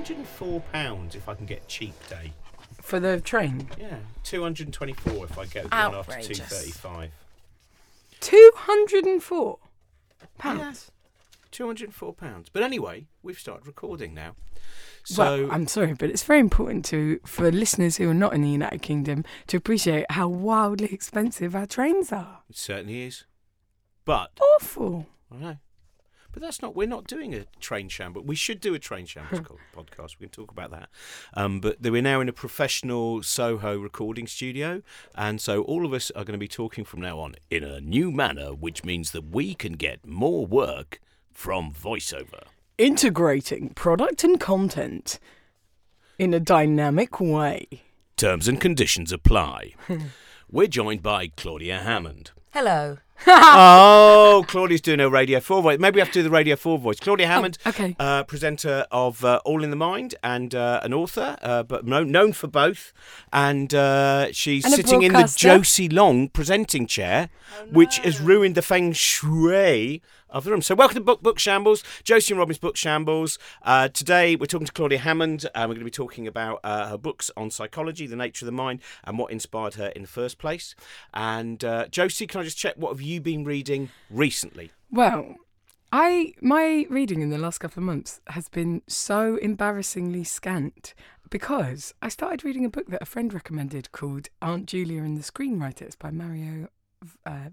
hundred and four pounds if I can get cheap day. For the train, Yeah, two hundred and twenty-four if I get the one after two Outrageous. thirty-five. two hundred and four pounds. Two hundred and four pounds. But anyway, we've started recording now. So well, I'm sorry, but it's very important to for listeners who are not in the United Kingdom to appreciate how wildly expensive our trains are. it certainly is. But Awful. I know. But that's not. We're not doing a train shambles. We should do a train shambles podcast. We can talk about that. Um, but we're now in a professional Soho recording studio, and so all of us are going to be talking from now on in a new manner, which means that we can get more work from voiceover. Integrating product and content in a dynamic way. Terms and conditions apply. we're joined by Claudia Hammond. Hello. oh, Claudia's doing her Radio 4 voice. Maybe we have to do the Radio 4 voice. Claudia Hammond, okay. uh, presenter of uh, All in the Mind and uh, an author, uh, but known, known for both. And uh, she's And sitting in the. Oh, Josie Long presenting chair, which has ruined the feng shui of the room. So, welcome to Book Book Shambles, Josie and Robin's Book Shambles. Uh, today, we're talking to Claudia Hammond, and we're going to be talking about uh, her books on psychology, the nature of the mind, and what inspired her in the first place. And uh, Josie, can I just check what have you been reading recently? Well, I my reading in the last couple of months has been so embarrassingly scant because I started reading a book that a friend recommended called Aunt Julia and the Screenwriters by Mario uh.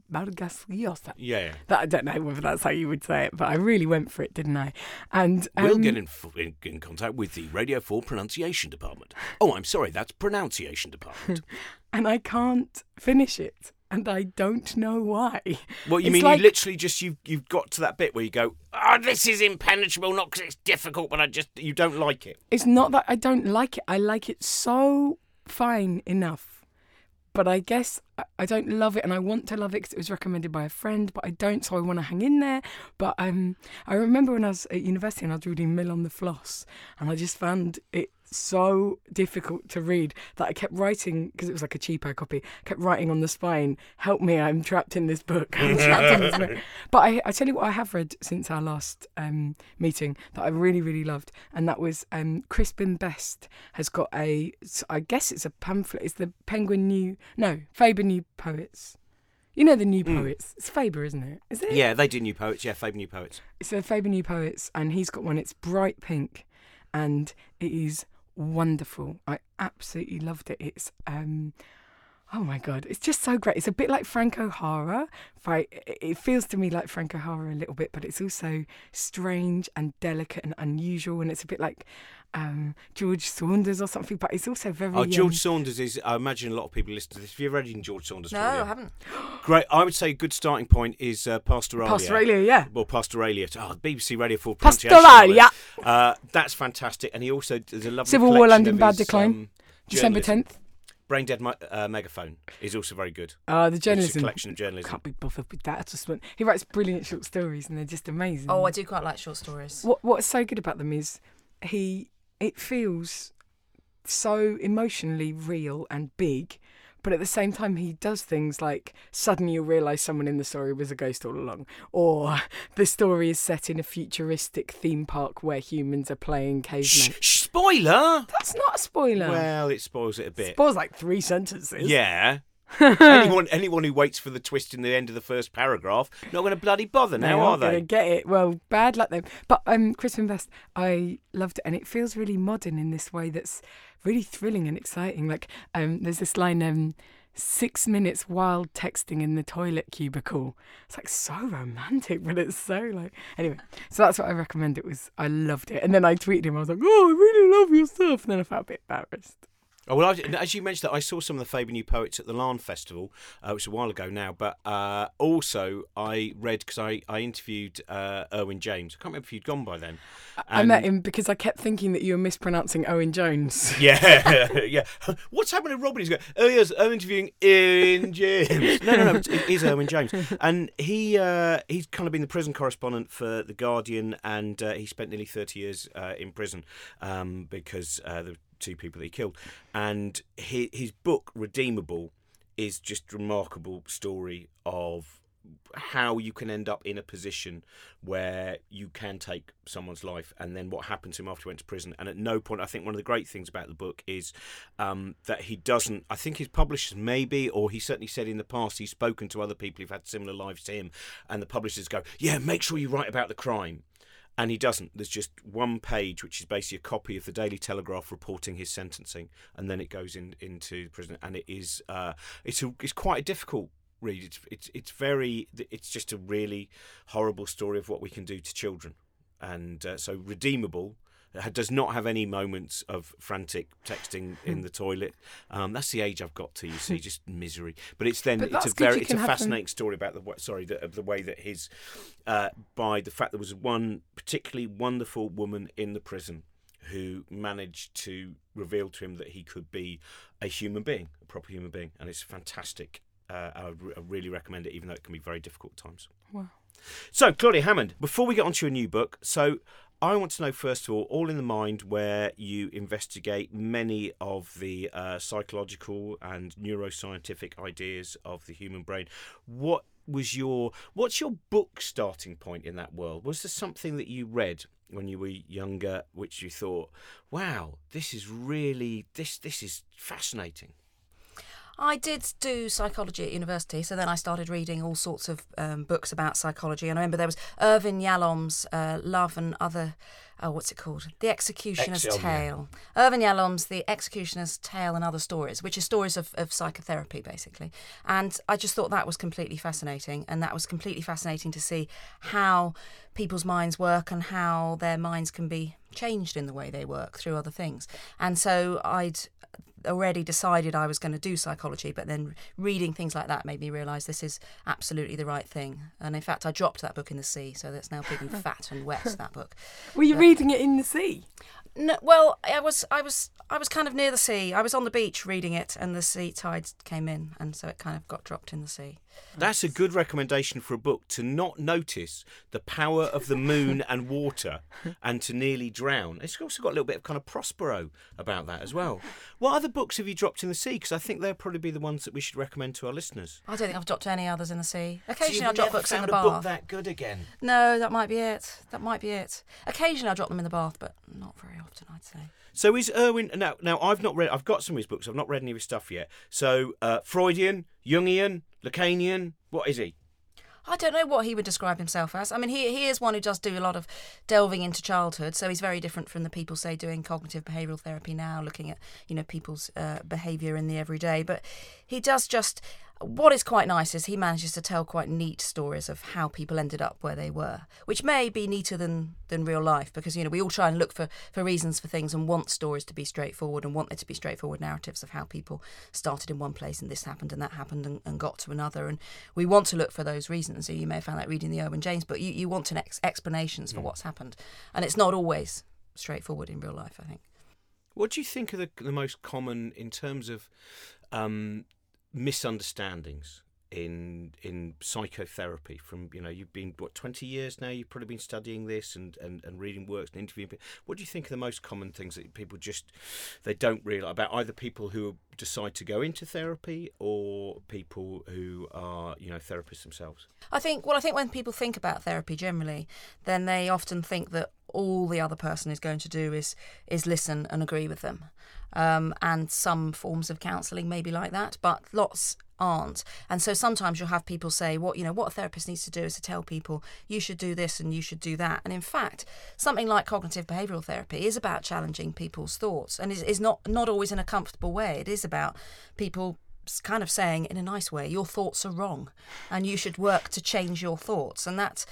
Yeah, yeah. That I don't know whether that's how you would say it, but I really went for it, didn't I? And um, We'll get in, f- in, in contact with the Radio 4 pronunciation department. Oh, I'm sorry, that's pronunciation department. and I can't finish it, and I don't know why. Well, you It's mean? like- you literally just you you've got to that bit where you go, oh, this is impenetrable, not because it's difficult, but I just you don't like it. It's not that I don't like it. I like it so fine enough. But I guess I- don't love it, and I want to love it because it was recommended by a friend. But I don't, so I want to hang in there. But um, I remember when I was at university and I was reading Mill on the Floss, and I just found it so difficult to read that I kept writing because it was like a cheapo copy. I Kept writing on the spine, "Help me! I'm trapped in this book. I'm trapped in this book." But I, I tell you what, I have read since our last um, meeting that I really, really loved, and that was um, Crispin Best has got a, I guess it's a pamphlet. It's the Penguin New, no, Faber New Poets. You know the New Poets. It's Faber, isn't it? Is it? Yeah, they do new poets. Yeah, Faber New Poets. It's a Faber New Poets, and he's got one. It's bright pink, and it is wonderful. I absolutely loved it. It's um, Oh my God, it's just so great. It's a bit like Frank O'Hara. Right? It feels to me like Frank O'Hara a little bit, but it's also strange and delicate and unusual. And it's a bit like um, George Saunders or something, but it's also very. Oh, George um, Saunders is, I imagine a lot of people listen to this. Have you read in George Saunders? No, I haven't. Great. I would say a good starting point is uh, Pastoralia. Pastoralia, yeah. Well, Pastoralia. Oh, BBC Radio 4. Pastoralia. Uh, that's fantastic. And he also, does a lovely Civil War, London, Bad his, Decline. Um, December 10th. Brain Dead uh, Megaphone is also very good. Uh, the Which is a journalism. collection of journalism. Can't be bothered with that. I just want, he writes brilliant short stories, and they're just amazing. Oh, I do quite like short stories. What What's so good about them is he it feels so emotionally real and big, but at the same time he does things like suddenly you realise someone in the story was a ghost all along, or the story is set in a futuristic theme park where humans are playing Shh, cavemen. shh, spoiler. That's not a spoiler. Well, it spoils it a bit. Spoils like three sentences. Yeah. anyone anyone who waits for the twist in the end of the first paragraph not going to bloody bother now, are they? get it. Well, bad luck then. But um, Crispin Best, I loved it, and it feels really modern in this way that's really thrilling and exciting. Like um, there's this line, um, six minutes wild texting in the toilet cubicle. It's like so romantic, but it's so like anyway. So that's what I recommend. It was I loved it, and then I tweeted him. I was like, oh, I really love your stuff. And then I felt a bit embarrassed. Oh, well, I, as you mentioned, that I saw some of the Faber New Poets at the Larne Festival, uh, which was a while ago now. But uh, also, I read because I, I interviewed uh, Erwin James. I can't remember if you'd gone by then. I met him because I kept thinking that you were mispronouncing Owen Jones. Yeah, yeah. What's happened to Robin? He's going, oh, yes, I'm interviewing Erwin James. No, no, no, it is Erwin James. And he uh, he's kind of been the prison correspondent for The Guardian, and uh, he spent nearly 30 years uh, in prison um, because uh, the two people he killed. And his, his book, Redeemable, is just remarkable story of how you can end up in a position where you can take someone's life and then what happened to him after he went to prison and at no point i think one of the great things about the book is um, that he doesn't i think his publishers maybe or he certainly said in the past he's spoken to other people who've had similar lives to him and the publishers go yeah make sure you write about the crime and he doesn't. There's just one page, which is basically a copy of the Daily Telegraph reporting his sentencing, and then it goes in into prison. And it is uh, it's a, it's quite a difficult read. It's it's it's very it's just a really horrible story of what we can do to children, and uh, so redeemable. Does not have any moments of frantic texting in the toilet. Um, that's the age I've got to. You see, just misery. But it's then But it's a very it's a have them- fascinating story about the sorry the, of the way that his uh, by the fact there was one particularly wonderful woman in the prison who managed to reveal to him that he could be a human being, a proper human being, and it's fantastic. Uh, I, re- I really recommend it, even though it can be very difficult at times. Wow. So, Claudia Hammond, before we get on to your new book, so I want to know first of all, All in the Mind, where you investigate many of the uh, psychological and neuroscientific ideas of the human brain. What was your what's your book starting point in that world? Was there something that you read when you were younger which you thought, "Wow, this is really this this is fascinating." I did do psychology at university, so then I started reading all sorts of um, books about psychology. And I remember there was Irvin Yalom's uh, Love and Other, oh, what's it called? The Executioner's yeah. Tale. Irvin Yalom's The Executioner's Tale and Other Stories, which is stories of, of psychotherapy, basically. And I just thought that was completely fascinating. And that was completely fascinating to see how people's minds work and how their minds can be changed in the way they work through other things. And so I'd already decided I was going to do psychology, but then reading things like that made me realise this is absolutely the right thing. And in fact, I dropped that book in the sea, so that's now big and fat and wet. That book. Were you reading it in the sea? No, well, I was, I was, I was kind of near the sea. I was on the beach reading it, and the sea tides came in, and so it kind of got dropped in the sea. That's a good recommendation for a book to not notice the power of the moon and water and to nearly drown. It's also got a little bit of kind of Prospero about that as well. What other books have you dropped in the sea? Because I think they'll probably be the ones that we should recommend to our listeners. I don't think I've dropped any others in the sea. Occasionally, you've I drop books in the a book bath. that good again. No, that might be it. That might be it. Occasionally, I drop them in the bath, but not very often, I'd say. So is Irvin now? Now I've not read. I've got some of his books. I've not read any of his stuff yet. So uh, Freudian, Jungian, Lacanian. What is he? I don't know what he would describe himself as. I mean, he he is one who does do a lot of delving into childhood, so he's very different from the people say doing cognitive behavioural therapy now, looking at you know people's uh, behaviour in the everyday. But he does just what is quite nice is he manages to tell quite neat stories of how people ended up where they were, which may be neater than than real life because you know we all try and look for for reasons for things and want stories to be straightforward and want there to be straightforward narratives of how people started in one place and this happened and that happened and, and got to another and we want to look for those reasons. So you may have found that reading the Erwin James, but you, you want an ex- explanations for what's happened, and it's not always straightforward in real life. I think. What do you think are the, the most common in terms of um, misunderstandings in in psychotherapy? From you know, you've been what twenty years now. You've probably been studying this and, and, and reading works and interviewing. people. What do you think are the most common things that people just they don't realise about either people who decide to go into therapy or people who are you know therapists themselves? I think well, I think when people think about therapy generally, then they often think that all the other person is going to do is is listen and agree with them. Um, and some forms of counselling may be like that, but lots aren't. And so sometimes you'll have people say, "What you know, what a therapist needs to do is to tell people you should do this and you should do that." And in fact, something like cognitive behavioural therapy is about challenging people's thoughts, and is, is not not always in a comfortable way. It is about people kind of saying in a nice way, "Your thoughts are wrong, and you should work to change your thoughts." And that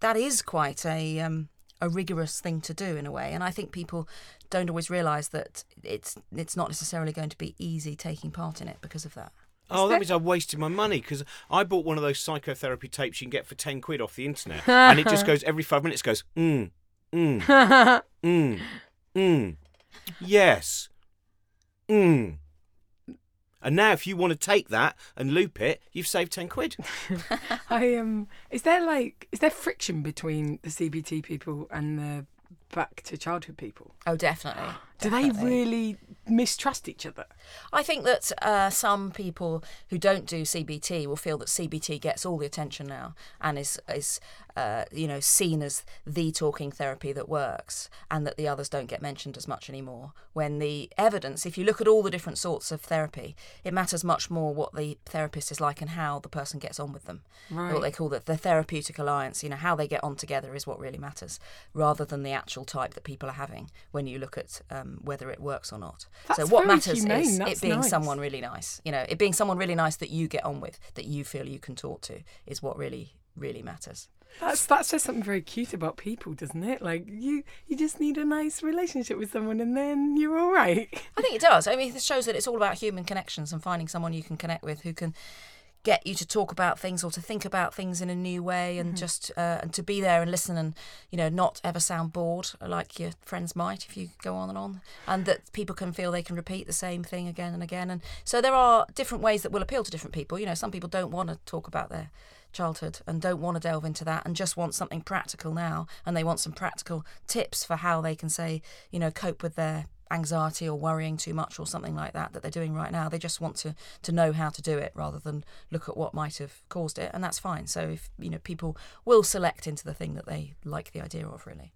that is quite a um, a rigorous thing to do in a way. And I think people don't always realise that it's it's not necessarily going to be easy taking part in it because of that. Oh, that means I wasted my money because I bought one of those psychotherapy tapes you can get for ten quid off the internet, and it just goes every five minutes. Goes mm, mm, mm, mm, yes, mm. And now, if you want to take that and loop it, you've saved ten quid. I um, is there like is there friction between the CBT people and the back to childhood people? Oh, definitely. Do they really mistrust each other. I think that uh, some people who don't do CBT will feel that CBT gets all the attention now and is is uh, you know seen as the talking therapy that works, and that the others don't get mentioned as much anymore. When the evidence, if you look at all the different sorts of therapy, it matters much more what the therapist is like and how the person gets on with them. Right. What they call the, the therapeutic alliance. You know how they get on together is what really matters, rather than the actual type that people are having when you look at um, whether it works or not. so what matters humane, is that's it being nice. someone really nice. You know, it being someone really nice that you get on with, that you feel you can talk to, is what really, really matters. That's that says something very cute about people, doesn't it? Like you, you just need a nice relationship with someone, and then you're all right. I think it does. I mean, it shows that it's all about human connections and finding someone you can connect with who can get you to talk about things or to think about things in a new way and just uh, and to be there and listen and you know not ever sound bored like your friends might if you go on and on. And that people can feel they can repeat the same thing again and again. And so there are different ways that will appeal to different people. You know some people don't want to talk about their childhood and don't want to delve into that and just want something practical now. And they want some practical tips for how they can say you know cope with their anxiety or worrying too much or something like that that they're doing right now they just want to to know how to do it rather than look at what might have caused it and that's fine so if you know people will select into the thing that they like the idea of really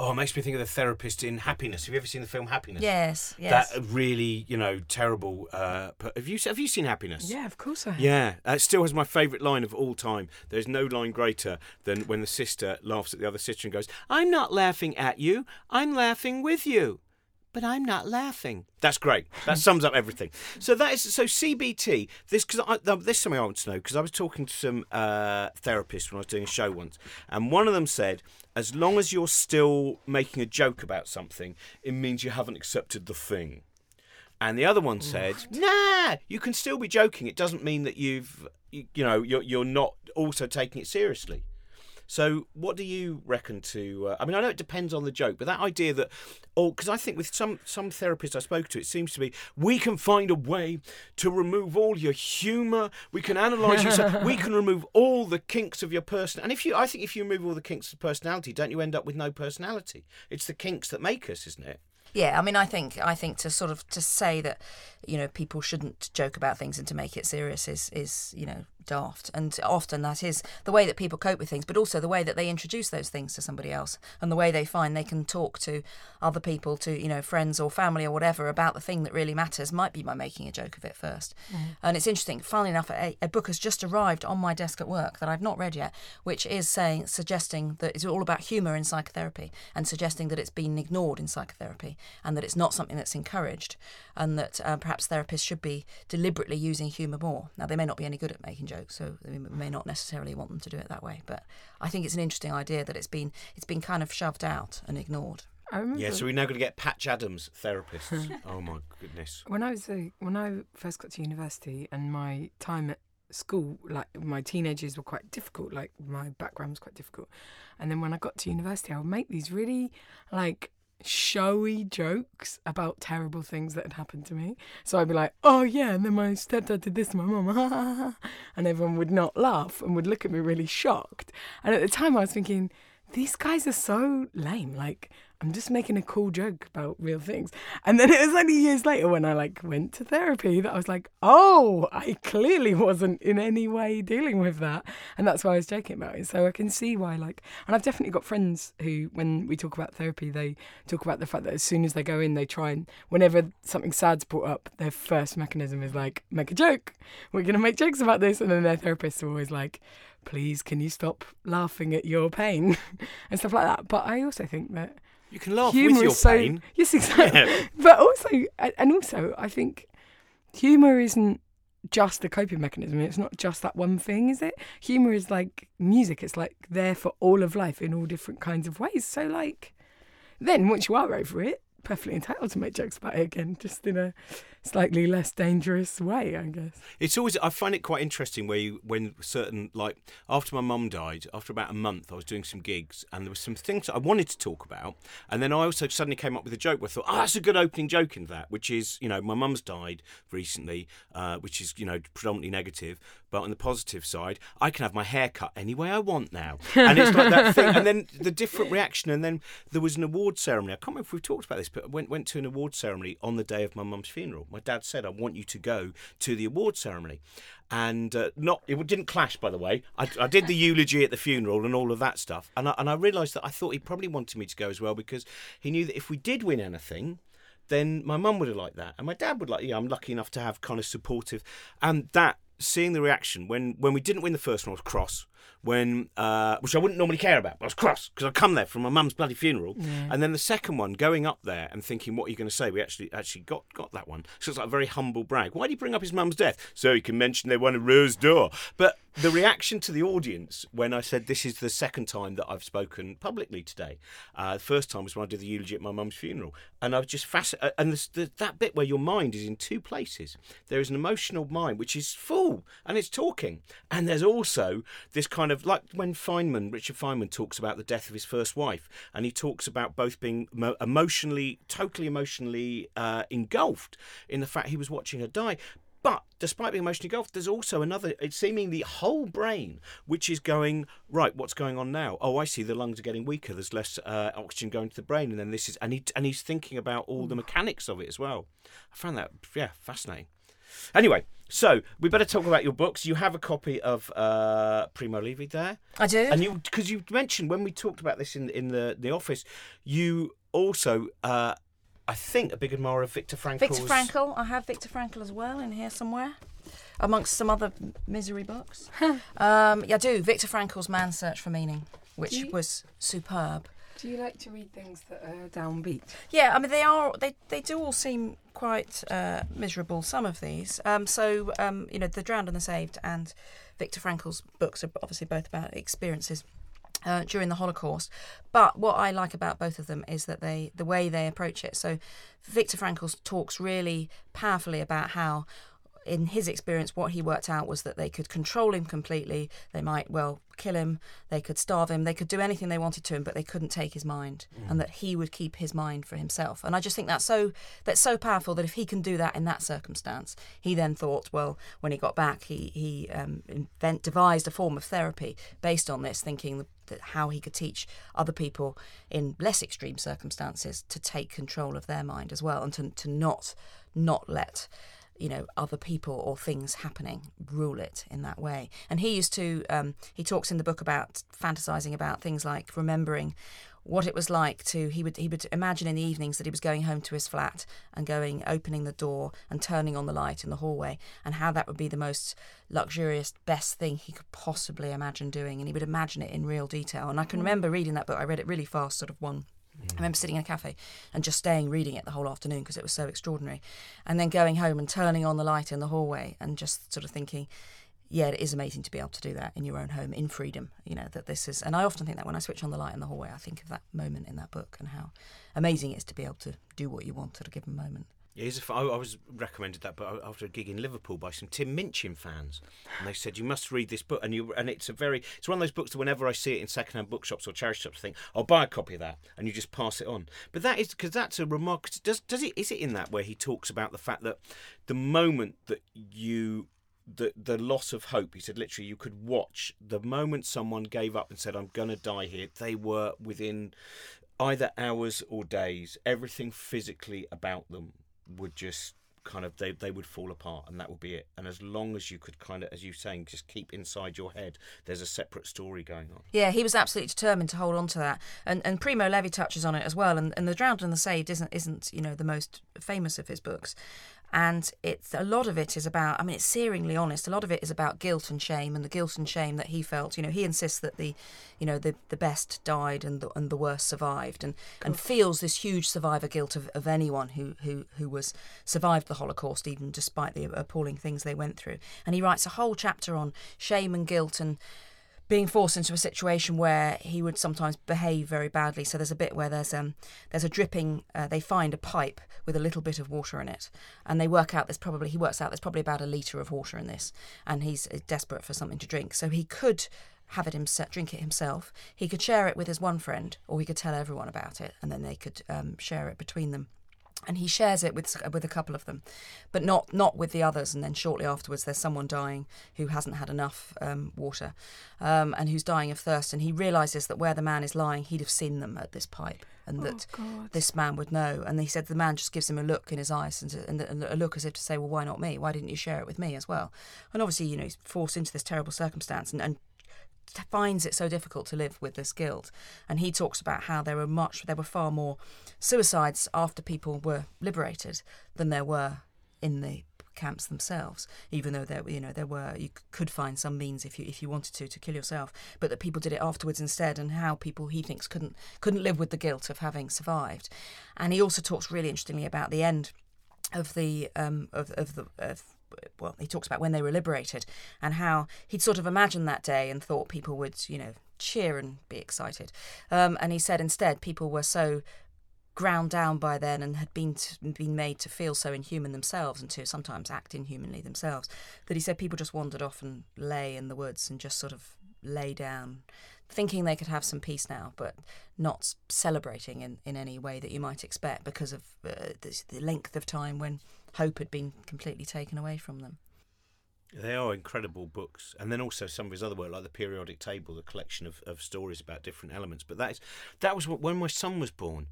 Oh, it makes me think of the therapist in Happiness. Have you ever seen the film Happiness? yes yes That really, you know, terrible. Uh, have you have you seen Happiness? Yeah, of course I have. Yeah, uh, it still has my favourite line of all time. There's no line greater than when the sister laughs at the other sister and goes, "I'm not laughing at you. I'm laughing with you." But I'm not laughing. That's great. That sums up everything. So that is so CBT. This because this is something I want to know because I was talking to some uh, therapists when I was doing a show once, and one of them said, as long as you're still making a joke about something, it means you haven't accepted the thing. And the other one said, "Nah, you can still be joking. It doesn't mean that you've, you, you know, you're you're not also taking it seriously." So, what do you reckon to? Uh, I mean, I know it depends on the joke, but that idea that, oh, because I think with some some therapists I spoke to, it seems to be we can find a way to remove all your humour. We can analyse you. So we can remove all the kinks of your person. And if you, I think, if you remove all the kinks of personality, don't you end up with no personality? It's the kinks that make us, isn't it? Yeah, I mean, I think I think to sort of to say that, you know, people shouldn't joke about things and to make it serious is is you know daft. And often that is the way that people cope with things, but also the way that they introduce those things to somebody else and the way they find they can talk to other people, to you know friends or family or whatever about the thing that really matters. Might be by making a joke of it first. And it's interesting. Funnily enough, a, a book has just arrived on my desk at work that I've not read yet, which is saying suggesting that it's all about humour in psychotherapy and suggesting that it's been ignored in psychotherapy and that it's not something that's encouraged and that uh, perhaps therapists should be deliberately using humour more. Now, they may not be any good at making jokes, so we may not necessarily want them to do it that way. But I think it's an interesting idea that it's been it's been kind of shoved out and ignored. I remember Yeah. So we're now going to get Patch Adams therapists. oh my goodness. when I was a, when I first got to university and my time at school, like my teenagers were quite difficult. Like my background was quite difficult, and then when I got to university, I would make these really like showy jokes about terrible things that had happened to me. So I'd be like, "Oh yeah," and then my stepdad did this to my mum, and everyone would not laugh and would look at me really shocked. And at the time, I was thinking, these guys are so lame. Like, I'm just making a cool joke about real things. And then it was only years later when I like went to therapy that I was like, oh, I clearly wasn't in any way dealing with that. And that's why I was joking about it. So I can see why, like, and I've definitely got friends who, when we talk about therapy, they talk about the fact that as soon as they go in, they try and, whenever something sad's brought up, their first mechanism is like, make a joke. We're going to make jokes about this. And then their therapists are always like, please, can you stop laughing at your pain and stuff like that. But I also think that You can laugh humour with your is so pain. yes, exactly. Yeah. But also, and also, I think humour isn't just a coping mechanism. It's not just that one thing, is it? Humour is like music. It's like there for all of life in all different kinds of ways. So, like, then once you are over it, perfectly entitled to make jokes about it again, just in a slightly less dangerous way, I guess. It's always I find it quite interesting where you when certain like after my mum died, after about a month, I was doing some gigs and there were some things I wanted to talk about, and then I also suddenly came up with a joke where I thought, oh, that's a good opening joke in that, which is you know my mum's died recently, uh, which is you know predominantly negative, but on the positive side, I can have my hair cut any way I want now, and it's like that thing, and then the different reaction, and then there was an award ceremony. I can't remember if we've talked about this, but I went went to an award ceremony on the day of my mum's funeral. My dad said, "I want you to go to the award ceremony," and uh, not it didn't clash, by the way. I, I did the eulogy at the funeral and all of that stuff, and I, and I realised that I thought he probably wanted me to go as well because he knew that if we did win anything. Then my mum would have liked that, and my dad would like. Yeah, I'm lucky enough to have kind of supportive, and that seeing the reaction when when we didn't win the first one, I was cross. When uh, which I wouldn't normally care about, but I was cross because I'd come there from my mum's bloody funeral. And then the second one, going up there and thinking, what are you going to say? We actually actually got got that one. So it's like a very humble brag. Why do you bring up his mum's death? So he can mention they won a rose d'or. But the reaction to the audience when I said this is the second time that I've spoken publicly today. Uh, the first time was when I did the eulogy at my mum's funeral, and I was just fascinated. And this, the, that bit where your mind is in two places. There is an emotional mind which is full and it's talking, and there's also this kind of like when Feynman, Richard Feynman, talks about the death of his first wife, and he talks about both being emotionally, totally emotionally uh, engulfed in the fact he was watching her die. But despite being emotionally engulfed, there's also another, it's seemingly the whole brain, which is going, right, what's going on now? Oh, I see, the lungs are getting weaker. There's less uh, oxygen going to the brain. And then this is, and, he, and he's thinking about all the mechanics of it as well. I found that, yeah, fascinating. Anyway, so we better talk about your books. You have a copy of uh, Primo Levi there. I do. And you, because you mentioned when we talked about this in in the the office, you also, uh, I think, a big admirer of Viktor Frankl's. Viktor Frankl. I have Viktor Frankl as well in here somewhere, amongst some other misery books. um, yeah, I do. Viktor Frankl's Man's Search for Meaning, which was superb. Do you like to read things that are downbeat? Yeah, I mean they are they they do all seem quite uh, miserable. Some of these. Um, so um, you know, the Drowned and the Saved and Viktor Frankl's books are obviously both about experiences. Uh, during the Holocaust, but what I like about both of them is that they, the way they approach it. So, Viktor Frankl talks really powerfully about how, in his experience, what he worked out was that they could control him completely. They might well kill him, they could starve him, they could do anything they wanted to him, but they couldn't take his mind, and that he would keep his mind for himself. And I just think that's so that's so powerful that if he can do that in that circumstance, he then thought, well, when he got back, he he um, invent devised a form of therapy based on this, thinking that how he could teach other people in less extreme circumstances to take control of their mind as well, and to to not not let you know other people or things happening rule it in that way. And he used to um, he talks in the book about fantasizing about things like remembering what it was like to he would he would imagine in the evenings that he was going home to his flat and going opening the door and turning on the light in the hallway and how that would be the most luxurious best thing he could possibly imagine doing. And he would imagine it in real detail. And i can remember reading that book. I read it really fast sort of one Mm. I remember sitting in a cafe and just staying reading it the whole afternoon because it was so extraordinary. And then going home and turning on the light in the hallway and just sort of thinking, yeah, it is amazing to be able to do that in your own home in freedom. You know, that this is, and I often think that when I switch on the light in the hallway, I think of that moment in that book and how amazing it is to be able to do what you want at a given moment. Yeah, he's a f- I I was recommended that book after a gig in Liverpool by some Tim Minchin fans, and they said you must read this book. And you and it's a very it's one of those books that whenever I see it in secondhand bookshops or charity shops, I think I'll buy a copy of that, and you just pass it on. But that is because that's a remark. Does does it is it in that where he talks about the fact that the moment that you the the loss of hope. He said literally you could watch the moment someone gave up and said I'm going to die here. They were within either hours or days. Everything physically about them would just kind of they they would fall apart and that would be it. And as long as you could kind of as you're saying just keep inside your head, there's a separate story going on. Yeah, he was absolutely determined to hold on to that, and and Primo Levi touches on it as well. And, and the Drowned and the Saved isn't isn't you know the most famous of his books, and it's a lot of it is about. I mean, it's searingly honest. A lot of it is about guilt and shame, and the guilt and shame that he felt. You know, he insists that the, you know, the the best died and the and the worst survived, and and feels this huge survivor guilt of, of anyone who who who was survived the Holocaust, even despite the appalling things they went through. And he writes a whole chapter on shame and guilt and being forced into a situation where he would sometimes behave very badly. So there's a bit where there's um there's a dripping. Uh, they find a pipe with a little bit of water in it, and they work out there's probably he works out there's probably about a liter of water in this, and he's uh, desperate for something to drink. So he could have it himself, drink it himself. He could share it with his one friend, or he could tell everyone about it, and then they could um, share it between them and he shares it with with a couple of them, but not not with the others. And then shortly afterwards, there's someone dying who hasn't had enough um, water, um, and who's dying of thirst. And he realizes that where the man is lying, he'd have seen them at this pipe, and that God. this man would know. And he said the man just gives him a look in his eyes, and, and, and a look as if to say, "Well, why not me? Why didn't you share it with me as well?" And obviously, you know, he's forced into this terrible circumstance, and, and finds it so difficult to live with this guilt. And he talks about how there were much, there were far more suicides after people were liberated than there were in the camps themselves. Even though there, you know, there were, you could find some means if you if you wanted to to kill yourself, but that people did it afterwards instead, and how people he thinks couldn't couldn't live with the guilt of having survived. And he also talks really interestingly about the end of the um, of of the of well, he talks about when they were liberated and how he'd sort of imagined that day and thought people would, you know, cheer and be excited. Um, and he said instead people were so ground down by then and had been been made to feel so inhuman themselves and to sometimes act inhumanly themselves that he said people just wandered off and lay in the woods and just sort of lay down thinking they could have some peace now, but not celebrating in, in any way that you might expect because of uh, the, the length of time when hope had been completely taken away from them. They are incredible books, and then also some of his other work, like the periodic table, the collection of, of stories about different elements. But that is that was what, when my son was born.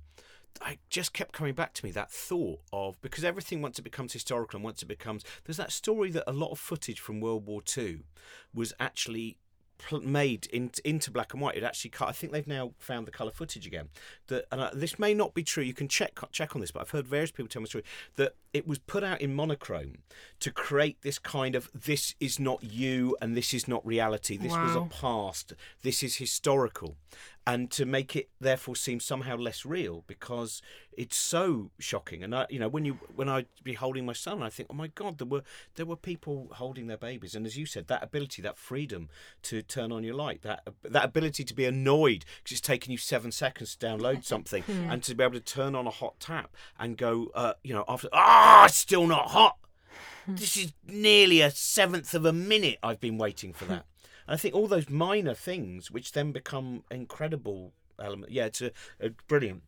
I just kept coming back to me that thought of because everything once it becomes historical and once it becomes there's that story that a lot of footage from World War Two was actually pl- made in, into black and white. It actually cut. I think they've now found the color footage again. That and uh, this may not be true. You can check check on this, but I've heard various people tell me story that it was put out in monochrome to create this kind of this is not you and this is not reality. This was a past. This is historical, and to make it therefore seem somehow less real because it's so shocking. And I, you know, when you when I be holding my son, I think, oh my God, there were there were people holding their babies, and as you said, that ability, that freedom to turn on your light, that that ability to be annoyed because it's taken you seven seconds to download something, and to be able to turn on a hot tap and go, uh, you know, after ah, it's still not hot. This is nearly a seventh of a minute I've been waiting for that. And I think all those minor things, which then become incredible element. Yeah, it's a, a brilliant.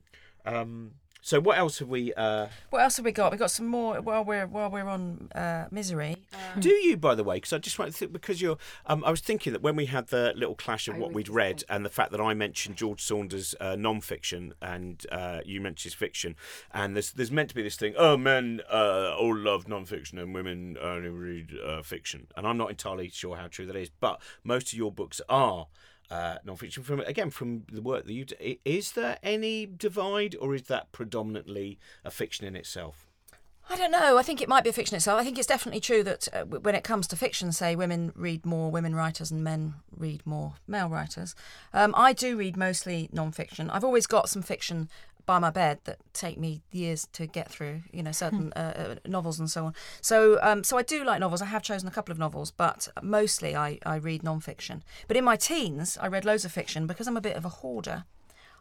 Um, so what else have we? Uh, What else have we got? We got some more while we're while we're on uh, misery. do you, by the way? Because I just want to think because you're. Um, I was thinking that when we had the little clash of I what we'd just read and the fact that I mentioned George Saunders' uh, non-fiction and uh, you mentioned his fiction, and there's there's meant to be this thing. Oh, men uh, all love non-fiction and women only read uh, fiction, and I'm not entirely sure how true that is. But most of your books are. Uh, non-fiction from again from the work that you do. Is there any divide, or is that predominantly a fiction in itself? I don't know. I think it might be a fiction itself. I think it's definitely true that uh, when it comes to fiction, say women read more women writers and men read more male writers. Um, I do read mostly non-fiction. I've always got some fiction by my bed that take me years to get through. You know, certain uh, uh, novels and so on. So, um, so I do like novels. I have chosen a couple of novels, but mostly I, I read non-fiction. But in my teens, I read loads of fiction because I'm a bit of a hoarder.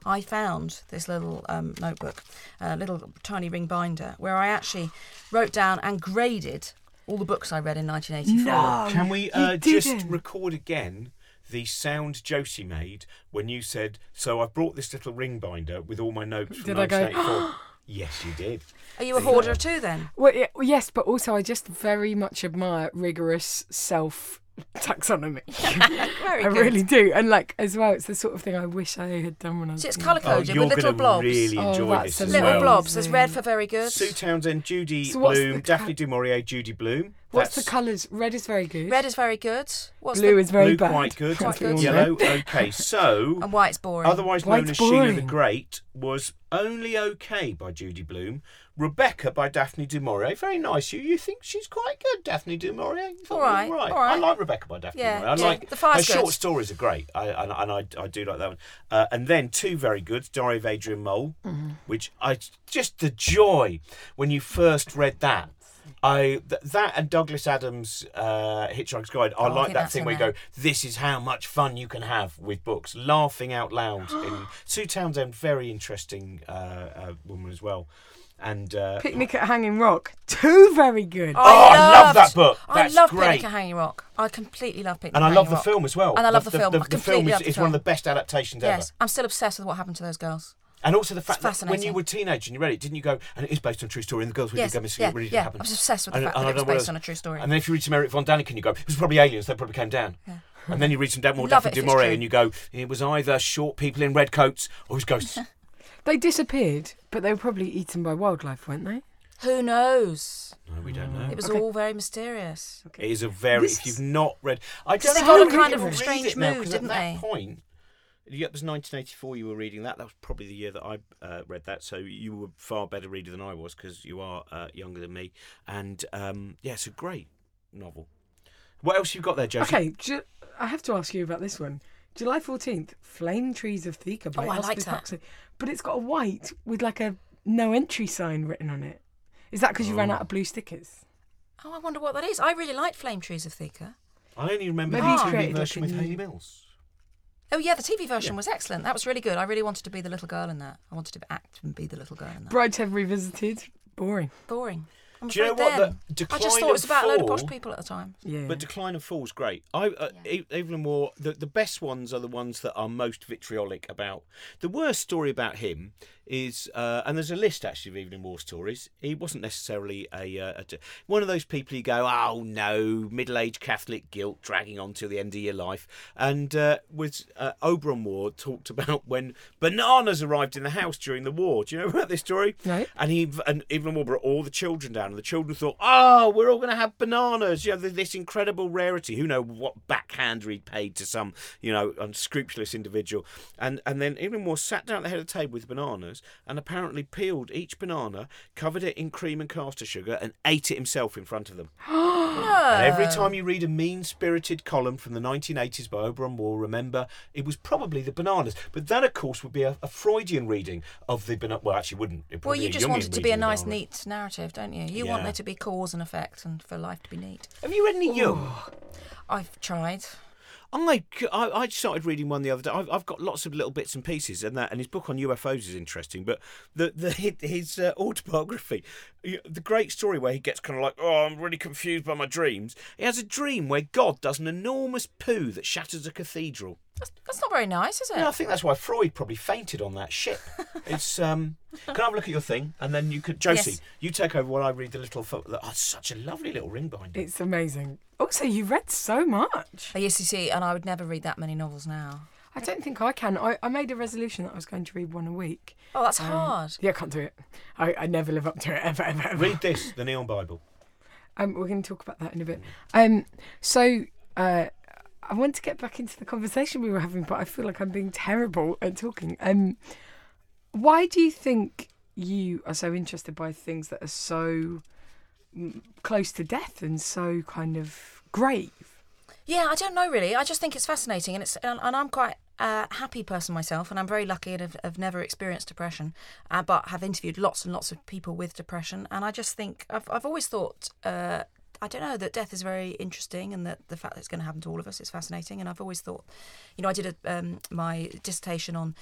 I found this little um, notebook, a little tiny ring binder, where I actually wrote down and graded all the books I read in 1984. No. Can we uh, just record again the sound Josie made when you said, "So I've brought this little ring binder with all my notes from Did I go, 1984." yes, you did. Are you a hoarder too then? Well, yeah, well, yes, but also I just very much admire rigorous self taxonomy. Very I good. really do, and like as well, it's the sort of thing I wish I had done when I was. See, it's colour coded oh, you're with little gonna blobs. really Oh, enjoy that's this as Little well. blobs. There's red for very good. Sue Townsend, Judy So Bloom, the Daphne co- du Maurier, Judy Blume. What's That's the colours? Red is very good. Red is very good. What's Blue the... is very blue bad. quite good. Quite good. Yellow, okay. So, And white's boring. otherwise known White's as Sheila the. Great, was only okay by Judy Blume. Rebecca by Daphne du Maurier. Very nice. You you think she's quite good, Daphne du Maurier? You all right, right, all right. I like Rebecca by Daphne Yeah, du Maurier. I yeah. like The her short good. stories are great. I, and, and I, I do like that one. Uh, and then two very good, Diary of Adrian Mole, Mm-hmm. which I just the joy when you first read that. I th- that and Douglas Adams' uh, Hitchhiker's Guide. I Oh, like think that thing where you go, "This is how much fun you can have with books," laughing out loud. in Sue Townsend, very interesting uh, uh, woman as well, and. Uh, Picnic at Hanging Rock. Two very good. Oh, I love that book. I love great. Picnic at Hanging Rock. I completely love Picnic and I love Hanging the Rock. film as well. And I love the, film. The, I the film is, the is one of the best adaptations Yes, ever. I'm still obsessed with what happened to those girls. And also the fact that when you were a teenager and you read it, didn't you go, and it is based on a true story, and the girls really Yes, did go missing, yeah, it really yeah. happen. I was obsessed with the And- fact and that I it was don't know what based else. on a true story. And then if you read some Erich von Däniken, you go, it was probably aliens, they probably came down. Yeah. And then you read some Da- more Love Daphne du Maurier and you go, it was either short people in red coats or it was ghosts. They disappeared, but they were probably eaten by wildlife, weren't they? Who knows? no, we don't know. It was Okay. all very mysterious. It is a very. This if you've not read, I don't they know got how a you kind can of read strange it now, mood, 'cause didn't at that they? point, yeah, it was 1984. You were reading that. That was probably the year that I uh, read that. So you were far better reader than I was because you are uh, younger than me. And um, yeah, it's a great novel. What else you got there, Josie? Okay, ju- I have to ask you about this one. July 14th, Flame Trees of Thika by Oh, I Elspeth liked that. Huxley. But it's got a white with like a no entry sign written on it. Is that because you ran Oh. out of blue stickers? Oh, I wonder what that is. I really liked Flame Trees of Thika. I only remember Maybe the you TV created like version a with new- Hayley Mills. Oh yeah, the TV version was excellent. That was really good. I really wanted to be the little girl in that. I wanted to act and be the little girl in that. Brideshead Revisited. Boring. Boring. I'm Do you know what? then. The decline I just thought it was and about a load of posh people at the time. Yeah. But Decline and Fall's great. I uh, e- even more the the best ones are the ones that are most vitriolic about. The worst story about him is, uh, and there's a list actually of Evelyn Waugh stories. He wasn't necessarily a, uh, a d- one of those people you go, oh no, middle-aged Catholic guilt dragging on till the end of your life. And uh, was uh, Auberon Waugh talked about when bananas arrived in the house during the war. Do you know about this story? No. And he and Evelyn Waugh brought all the children down, and the children thought, "Oh, we're all going to have bananas." You know, this incredible rarity. Who know what backhander he'd paid to some, you know, unscrupulous individual. And and then Evelyn Waugh sat down at the head of the table with bananas, and apparently peeled each banana, covered it in cream and caster sugar, and ate it himself in front of them. And every time you read a mean-spirited column from the 1980s by Auberon Waugh, remember it was probably the bananas. But that, of course, would be a, a Freudian reading of the banana. Well, actually, wouldn't. Well, you just Jungian want it to be a nice, neat narrative, don't you? You want there to be cause and effect and for life to be neat. Have you read any Jung? I've tried. I, I I started reading one the other day. I've, I've got lots of little bits and pieces, and that and his book on UFOs is interesting. But the the his uh, autobiography, the great story where he gets kind of like, oh, I'm really confused by my dreams. He has a dream where God does an enormous poo that shatters a cathedral. That's, that's not very nice, is it? Yeah, I think that's why Freud probably fainted on that ship. It's um. Can I have a look at your thing, and then you could, Josie, Yes. you take over while I read the little. Fo- oh, it's such a lovely little ring binder. It's amazing. Also, you read so much. Uh, Yes, you see, and I would never read that many novels now. I don't think I can. I, I made a resolution that I was going to read one a week. Oh, that's Um, hard. Yeah, I can't do it. I, I never live up to it ever, ever, ever. Read this, the Neon Bible. Um, we're going to talk about that in a bit. Um, so uh, I want to get back into the conversation we were having, but I feel like I'm being terrible at talking. Um, why do you think you are so interested by things that are so close to death and so kind of grave? Yeah, I don't know really. I just think it's fascinating, and it's and, and I'm quite a happy person myself, and I'm very lucky and have, have never experienced depression, uh, but have interviewed lots and lots of people with depression, and I just think I've I've always thought. Uh, I don't know that death is very interesting, and that the fact that it's going to happen to all of us is fascinating. And I've always thought, you know, I did a, um, my dissertation on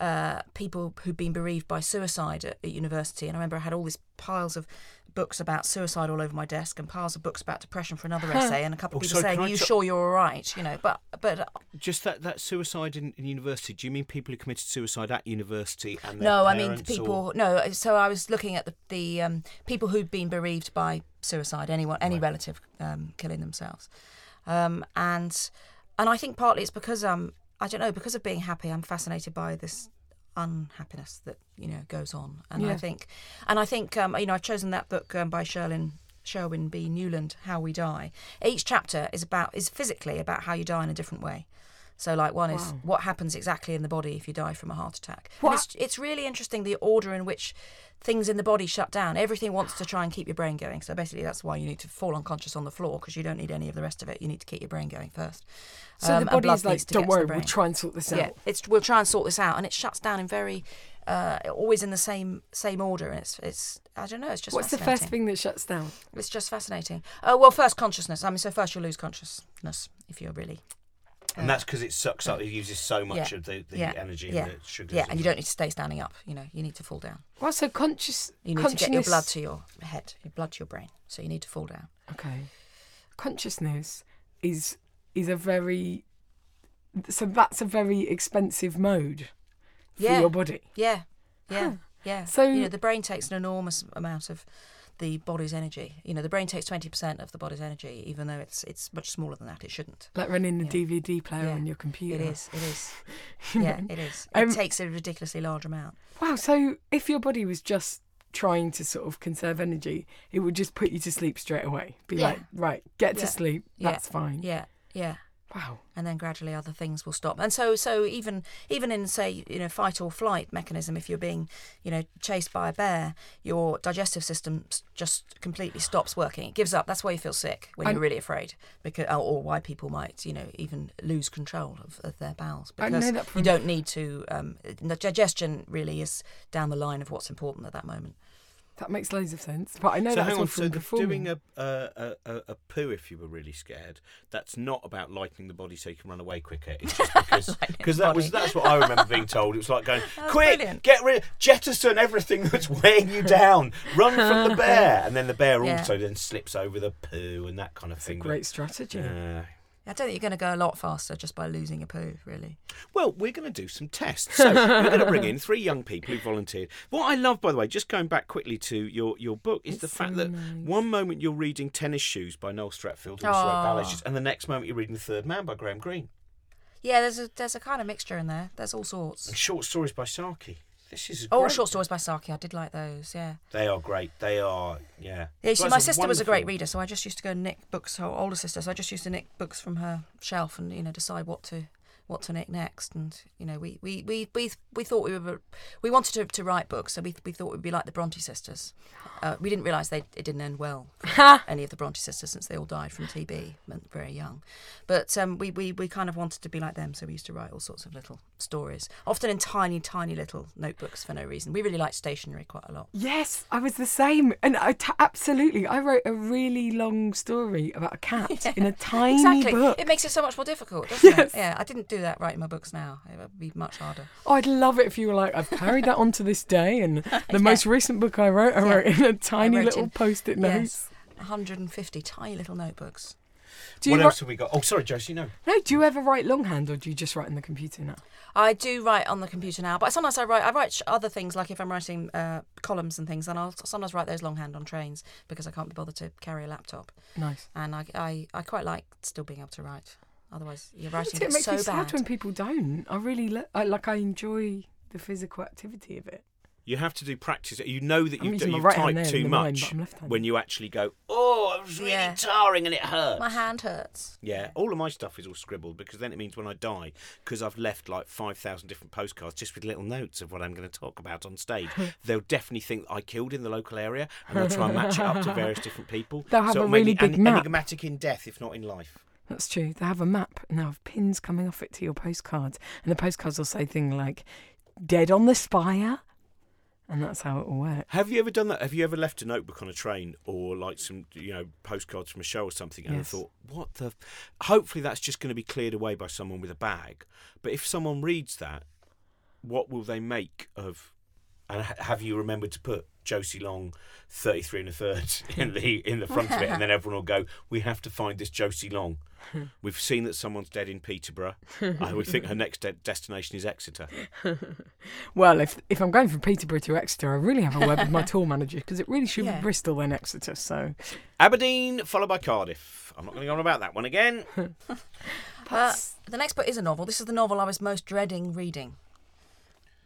uh, people who'd been bereaved by suicide at, at university, and I remember I had all these piles of books about suicide all over my desk, and piles of books about depression for another essay, and a couple of Oh, people saying, "Are you cho- sure you're all right?" You know, but but uh, Just that, that suicide in, in university. Do you mean people who committed suicide at university and no, I mean parents, or- people. No, so I was looking at the the um, people who'd been bereaved by suicide, anyone, any relative um, killing themselves, um, and and I think partly it's because um I don't know because of being happy, I'm fascinated by this unhappiness that you know goes on, and I think, and I think um, you know I've chosen that book um, by Sherlin. Sherwin B. Nuland, How We Die. Each chapter is about is physically about how you die in a different way. So, like one is what happens exactly in the body if you die from a heart attack. It's it's really interesting the order in which things in the body shut down. Everything wants to try and keep your brain going. So basically, that's why you need to fall unconscious on the floor because you don't need any of the rest of it. You need to keep your brain going first. So Um, the body is like, don't get to the worry, we'll try and sort this out. Yeah, it's we'll try and sort this out, and it shuts down in very uh, always in the same same order. And it's it's I don't know. It's just What's the first thing that shuts down? It's just fascinating. Oh well, first consciousness. I mean, so first you'll lose consciousness if you're really And that's because it sucks up. It uses so much Yeah. of the, the Yeah. energy Yeah. and the sugars. yeah, and you don't need to stay standing up. You know, you need to fall down. Well, so conscious. You need to get your blood to your head, your blood to your brain. So you need to fall down. Okay. Consciousness is is a very so that's a very expensive mode for Yeah. your body. Yeah, yeah, Huh. yeah. So- you know, the brain takes an enormous amount of the body's energy. You know, the brain takes twenty percent of the body's energy, even though it's it's much smaller than that. It shouldn't. Like running the Yeah. DVD player Yeah. on your computer. It is. It is. Yeah, know? it is. Um, It takes a ridiculously large amount. Wow, so if your body was just trying to sort of conserve energy, it would just put you to sleep straight away. Be Yeah. like, right, get to Yeah. sleep. That's fine. Yeah, yeah. Wow. and then gradually other things will stop. And so, so even even in say you know fight or flight mechanism, if you're being you know chased by a bear, your digestive system just completely stops working. It gives up. That's why you feel sick when you're really afraid, because or, or why people might you know even lose control of, of their bowels because you don't need to. Um, the digestion really is down the line of what's important at that moment. That makes loads of sense. But I know so that's hang on, from so performing. doing a, a, a, a, poo if you were really scared, that's not about lightening the body so you can run away quicker. It's just because that was that's what I remember being told. It was like going, That's quick, brilliant. get rid, jettison everything that's weighing you down, run from the bear, and then the bear Yeah. also then slips over the poo and that kind of thing. A great strategy. I don't think you're going to go a lot faster just by losing a poo, really. Well, we're going to do some tests. So we're going to bring in three young people who volunteered. What I love, by the way, just going back quickly to your, your book, is the It's fact so that nice. one moment you're reading Tennis Shoes by Noel Streatfeild, who also wrote Ballet Shoes, and the next moment you're reading The Third Man by Graham Greene. Yeah, there's a there's a kind of mixture in there. There's all sorts. And short stories by Saki. This is Oh, great. short stories by Saki. I did like those. Yeah. They are great. They are, yeah. Yeah, you see, my sister was a great reader, so I just used to go nick books. Her older sister, so I just used to nick books from her shelf and you know decide what to what to nick next. And you know, we we we we, we thought we were we wanted to, to write books, so we we thought we'd be like the Bronte sisters. Uh, we didn't realise they it didn't end well. for any of the Bronte sisters since they all died from TB very young. But um, we, we, we kind of wanted to be like them, so we used to write all sorts of little stories, often in tiny, tiny little notebooks for no reason. We really liked stationery quite a lot. Yes, I was the same, and I t- absolutely. I wrote a really long story about a cat in a tiny exactly. book. It makes it so much more difficult, doesn't Yes. it? Yeah, I didn't do that writing my books now. It would be much harder. Oh, I'd love it if you were like, I've carried that on to this day, and the most recent book I wrote, I Yeah. wrote in a tiny little in- post-it note. Yes. 150 tiny little notebooks. Do you What wri- else have we got? Oh, sorry, Josie, no. no? Do you ever write longhand, or do you just write on the computer now? I do write on the computer now, but sometimes I write. I write other things, like if I'm writing uh, columns and things, and I'll sometimes write those longhand on trains because I can't be bothered to carry a laptop. Nice. And I, I, I quite like still being able to write. Otherwise, your writing it makes so me sad bad. when people don't. I really li- I, like. I enjoy the physical activity of it. You have to do practice. You know that I'm you've, using my you've right hand typed there too in the mind, much I'm left-handed. when you actually go, oh, it was really Yeah. tiring and it hurts. My hand hurts. Yeah, all of my stuff is all scribbled because then it means when I die, because I've left like 5,000 different postcards just with little notes of what I'm going to talk about on stage, they'll definitely think I killed in the local area and they'll try and match it up to various different people. They'll have so a it'll make really me big en- map. enigmatic in death, if not in life. That's true. They have a map and they have pins coming off it to your postcards, and the postcards will say things like "Dead on the Spire," and that's how it will work. Have you ever done that? Have you ever left a notebook on a train or like some, you know, postcards from a show or something and Yes. thought, what the? Hopefully that's just going to be cleared away by someone with a bag. But if someone reads that, what will they make of? And ha- have you remembered to put Josie Long, thirty three and a third, in the in the front of it, and then everyone will go, "We have to find this Josie Long." We've seen that someone's dead in Peterborough. I would think her next de- destination is Exeter. Well, if if I'm going from Peterborough to Exeter, I really have a word with my tour manager because it really should Yeah. be Bristol then Exeter. So Aberdeen, followed by Cardiff. I'm not going to go on about that one again. Uh, the next book is a novel. This is the novel I was most dreading reading.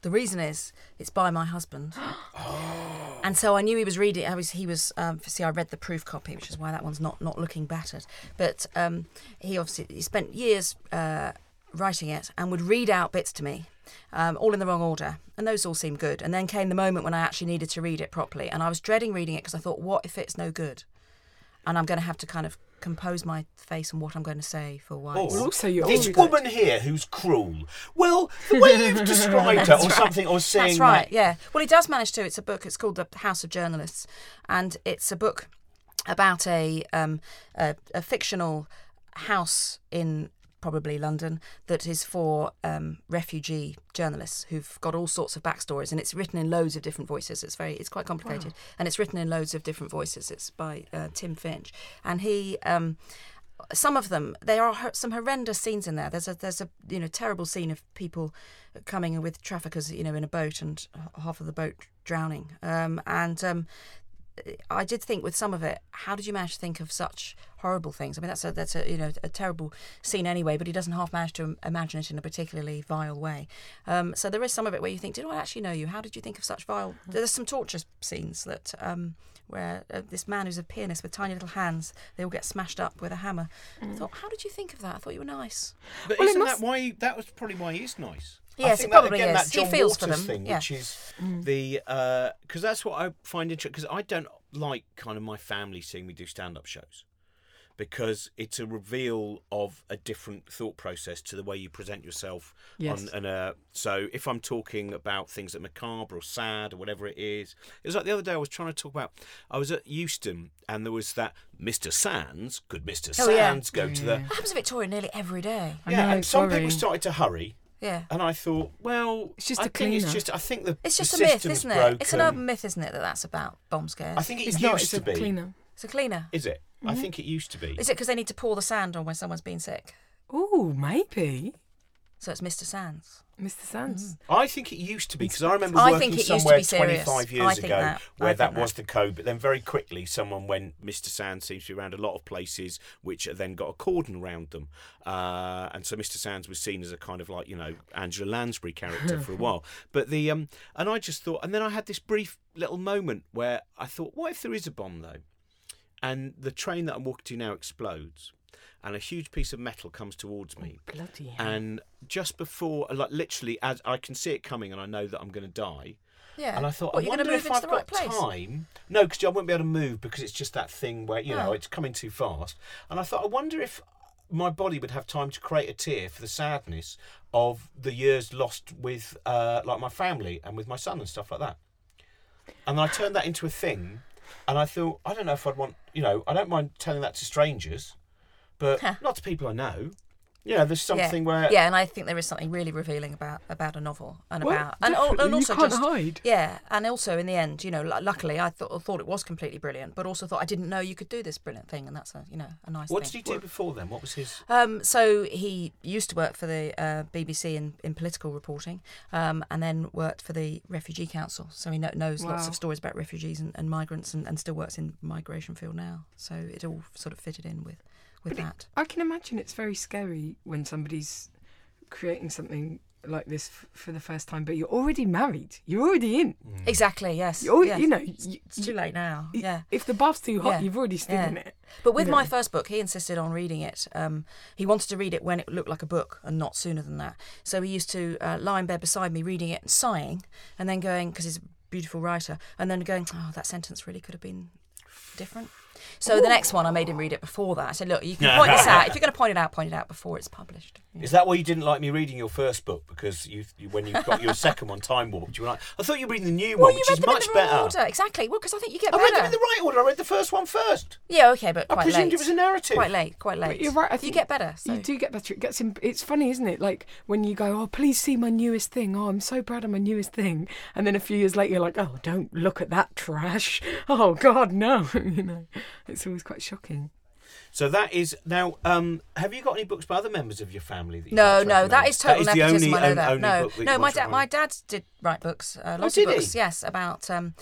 The reason is it's by my husband, and so I knew he was reading. I was he was um, see I read the proof copy, which is why that one's not not looking battered. But um, he obviously he spent years uh, writing it and would read out bits to me, um, all in the wrong order, and those all seemed good. And then came the moment when I actually needed to read it properly, and I was dreading reading it because I thought, what if it's no good? And I'm going to have to kind of compose my face and what I'm going to say for a while. Oh. Well, also you're This always- woman here who's cruel. Well, the way you've described her, or something, or saying That's right. that- Yeah. Well, he does manage to. It's a book. It's called The House of Journalists, and it's a book about a um, a, a fictional house in probably London that is for um, refugee journalists who've got all sorts of backstories, and it's written in loads of different voices. It's very it's quite complicated, and it's written in loads of different voices. It's by uh, Tim Finch, and he. Um, some of them there are some horrendous scenes in there there's a there's a you know terrible scene of people coming with traffickers you know in a boat and half of the boat drowning um, and um, I did think with some of it, how did you manage to think of such horrible things? I mean, that's a that's a you know a terrible scene anyway, but he doesn't half manage to imagine it in a particularly vile way. Um, so there is some of it where you think, did I actually know you? How did you think of such vile? There's some torture scenes that um, where uh, this man who's a pianist with tiny little hands, they all get smashed up with a hammer. I thought, how did you think of that? I thought you were nice. But Well, it isn't must- that why? That was probably why he's nice. Yes, it that, probably again, is. That He John feels for them, thing, yeah. which is the because that's what I find interesting. Because I don't like kind of my family seeing me do stand-up shows because it's a reveal of a different thought process to the way you present yourself. Yes. On, and uh, so if I'm talking about things that are macabre or sad or whatever it is, it was like the other day I was trying to talk about. I was at Euston and there was that Mr. Sands. Could Mr. Oh, yeah. Sands go to the That happens to Victoria nearly every day. I yeah? know, and some people started to hurry. Yeah. And I thought, well, It's just I a think it's just. I think the It's the a myth, isn't it? broken. It's an urban myth, isn't it, that that's about bomb scares? I think it It's used not. It's to a be. cleaner. It's a cleaner. Is it? I mm-hmm. think it used to be. Is it because they need to pour the sand on when someone's been sick? Oh, maybe. So it's Mr. Sands. Mr. Sands. I think it used to be because I remember I working think it used to somewhere be serious. 25 I years think ago that. where I that was the code, but then very quickly someone went, Mr. Sands seems to be around a lot of places which then got a cordon around them. Uh, and so Mr. Sands was seen as a kind of like, you know, Angela Lansbury character for a while. But the, um, and I just thought, and then I had this brief little moment where I thought, what if there is a bomb though? And the train that I'm walking to now explodes and a huge piece of metal comes towards me. Bloody hell. And just before, like literally, as I can see it coming, and I know that I'm going to die. Yeah. And I thought, what, I wonder if I've the got right place? time. No, because I won't be able to move because it's just that thing where you know Oh. it's coming too fast. And I thought, I wonder if my body would have time to create a tear for the sadness of the years lost with, uh, like my family and with my son and stuff like that. And I turned that into a thing, and I thought, I don't know if I'd want, you know, I don't mind telling that to strangers, but not to people I know. Yeah, there's something yeah. where yeah, and I think there is something really revealing about about a novel and Well, about and, and also just hide. yeah, and also in the end, you know, lu- luckily I thought thought it was completely brilliant, but also thought I didn't know you could do this brilliant thing, and that's a you know a nice What did he do before then? What was his? Um, so he used to work for the uh, BBC in, in political reporting, um, and then worked for the Refugee Council. So he kno- knows lots of stories about refugees and, and migrants, and, and still works in migration field now. So it all sort of fitted in with with But it- that. I can imagine it's very scary when somebody's creating something like this f- for the first time, but you're already married. You're already in. Exactly. Yes. You're, yes. You know, you, it's too late now. Yeah. if the bath's too hot, Yeah. you've already stood Yeah. in it. But with you my know. first book, he insisted on reading it. Um, he wanted to read it when it looked like a book and not sooner than that. So he used to uh, lie in bed beside me reading it and sighing, and then going because he's a beautiful writer, and then going, "Oh, that sentence really could have been different." So the next one, I made him read it before that. I said, "Look, you can point this out. If you're going to point it out, point it out before it's published." Is that why you didn't like me reading your first book? Because you, you when you got your second one, Time Warped, you were like, I thought you were reading the new Well, one, which is much in the wrong better. order. Exactly. Well, because I think you get better. I read them in the right order. I read the first one first. Yeah, okay, but I quite presumed late. it was a narrative. Quite late. Quite late. But you're right. I you get better. So. You do get better. It gets. In, it's funny, isn't it? Like when you go, "Oh, please see my newest thing." Oh, I'm so proud of my newest thing. And then a few years later, you're like, "Oh, don't look at that trash." Oh God, no. you know, it's always quite shocking. So that is now. Um, have you got any books by other members of your family? That you'd No, no, that is is total the nepotism. only, I know that. only No, that no, my dad, my dad did write books, uh, lots did of he? books, yes, about um,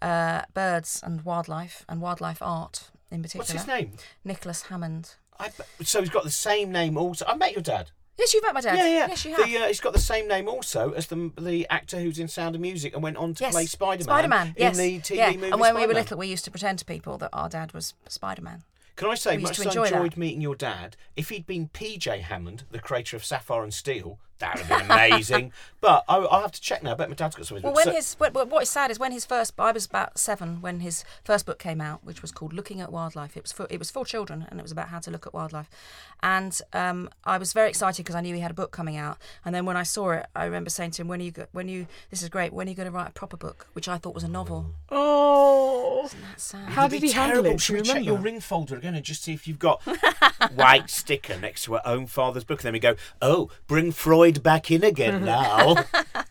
uh, birds and wildlife and wildlife art in particular. What's his name? Nicholas Hammond. I, so he's got the same name also. I met your dad. Yes, you've met my dad. Yeah, yeah. Yes, you have. The, uh, he's got the same name also as the the actor who's in Sound of Music and went on to yes. play Spider Man. Spider-Man. in the TV yeah. movie. And when we were Spider-Man. little, we used to pretend to people that our dad was Spider-Man. Can I say, We used much to as I enjoy that. enjoyed meeting your dad, if he'd been PJ Hammond, the creator of Sapphire and Steel, That would be amazing. but I, I'll have to check now. I bet my dad's got some. of his Well, when So- his what, what is sad is when his first I was about seven when his first book came out, which was called Looking at Wildlife. It was for it was for children and it was about how to look at wildlife, and um, I was very excited because I knew he had a book coming out. And then when I saw it, I remember saying to him, "When are you go- when you this is great. When are you going to write a proper book?" Which I thought was a novel. Oh. That's sad. How did be he handle it? Should we you check your ring folder again and just see if you've got white sticker next to her own father's book? And then we go, oh, bring Freud back in again now.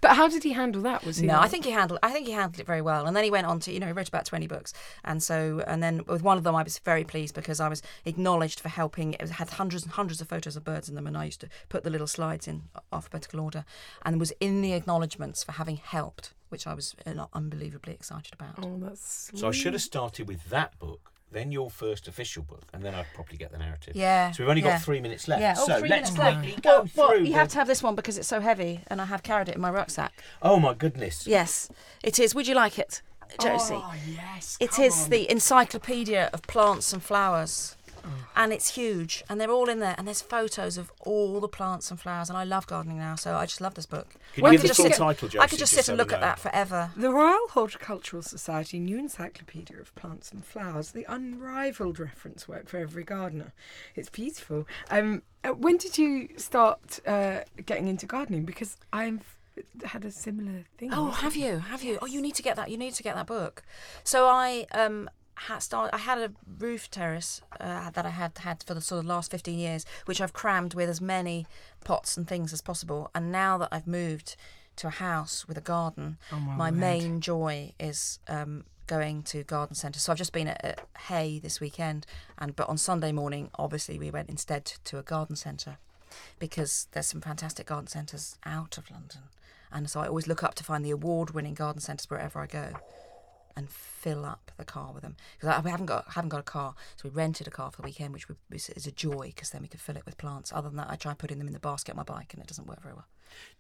But how did he handle that? Was he? No, I think he handled. I think he handled it very well. And then he went on to, you know, he wrote about twenty books, and so, and then with one of them, I was very pleased because I was acknowledged for helping. It was, had hundreds and hundreds of photos of birds in them, and I used to put the little slides in alphabetical order, and was in the acknowledgements for having helped, which I was uh, unbelievably excited about. Oh, that's. so I should have started with that book, then your first official book, and then I'd probably get the narrative. Yeah, So we've only yeah. got three minutes left. Yeah, oh, so three let's minutes left. quickly go Well, through. you have to have this one because it's so heavy, and I have carried it in my rucksack. Oh my goodness. Yes, it is. Would you like it, Josie? Oh yes. It is on. the encyclopedia of plants and flowers. And it's huge, and they're all in there, and there's photos of all the plants and flowers, and I love gardening now, so I just love this book. Can When you give the full title, Josie? I could just sit and we look at that forever. The Royal Horticultural Society New Encyclopedia of Plants and Flowers, the unrivaled reference work for every gardener. It's beautiful. Um, uh, when did you start uh, getting into gardening? Because I've had a similar thing. Oh, have you? Have you? Oh, you need to get that. You need to get that book. So I um had. I had a roof terrace uh, that I had had for the sort of last fifteen years, which I've crammed with as many pots and things as possible. And now that I've moved to a house with a garden, Oh, my my main joy is um, going to garden centres. So I've just been at, at Hay this weekend, and but on Sunday morning, obviously we went instead to a garden centre because there's some fantastic garden centres out of London, and so I always look up to find the award-winning garden centres wherever I go, and fill up the car with them because I we haven't got haven't got a car, so we rented a car for the weekend, which was, is a joy because then we could fill it with plants. Other than that, I try putting them in the basket on my bike, and it doesn't work very well.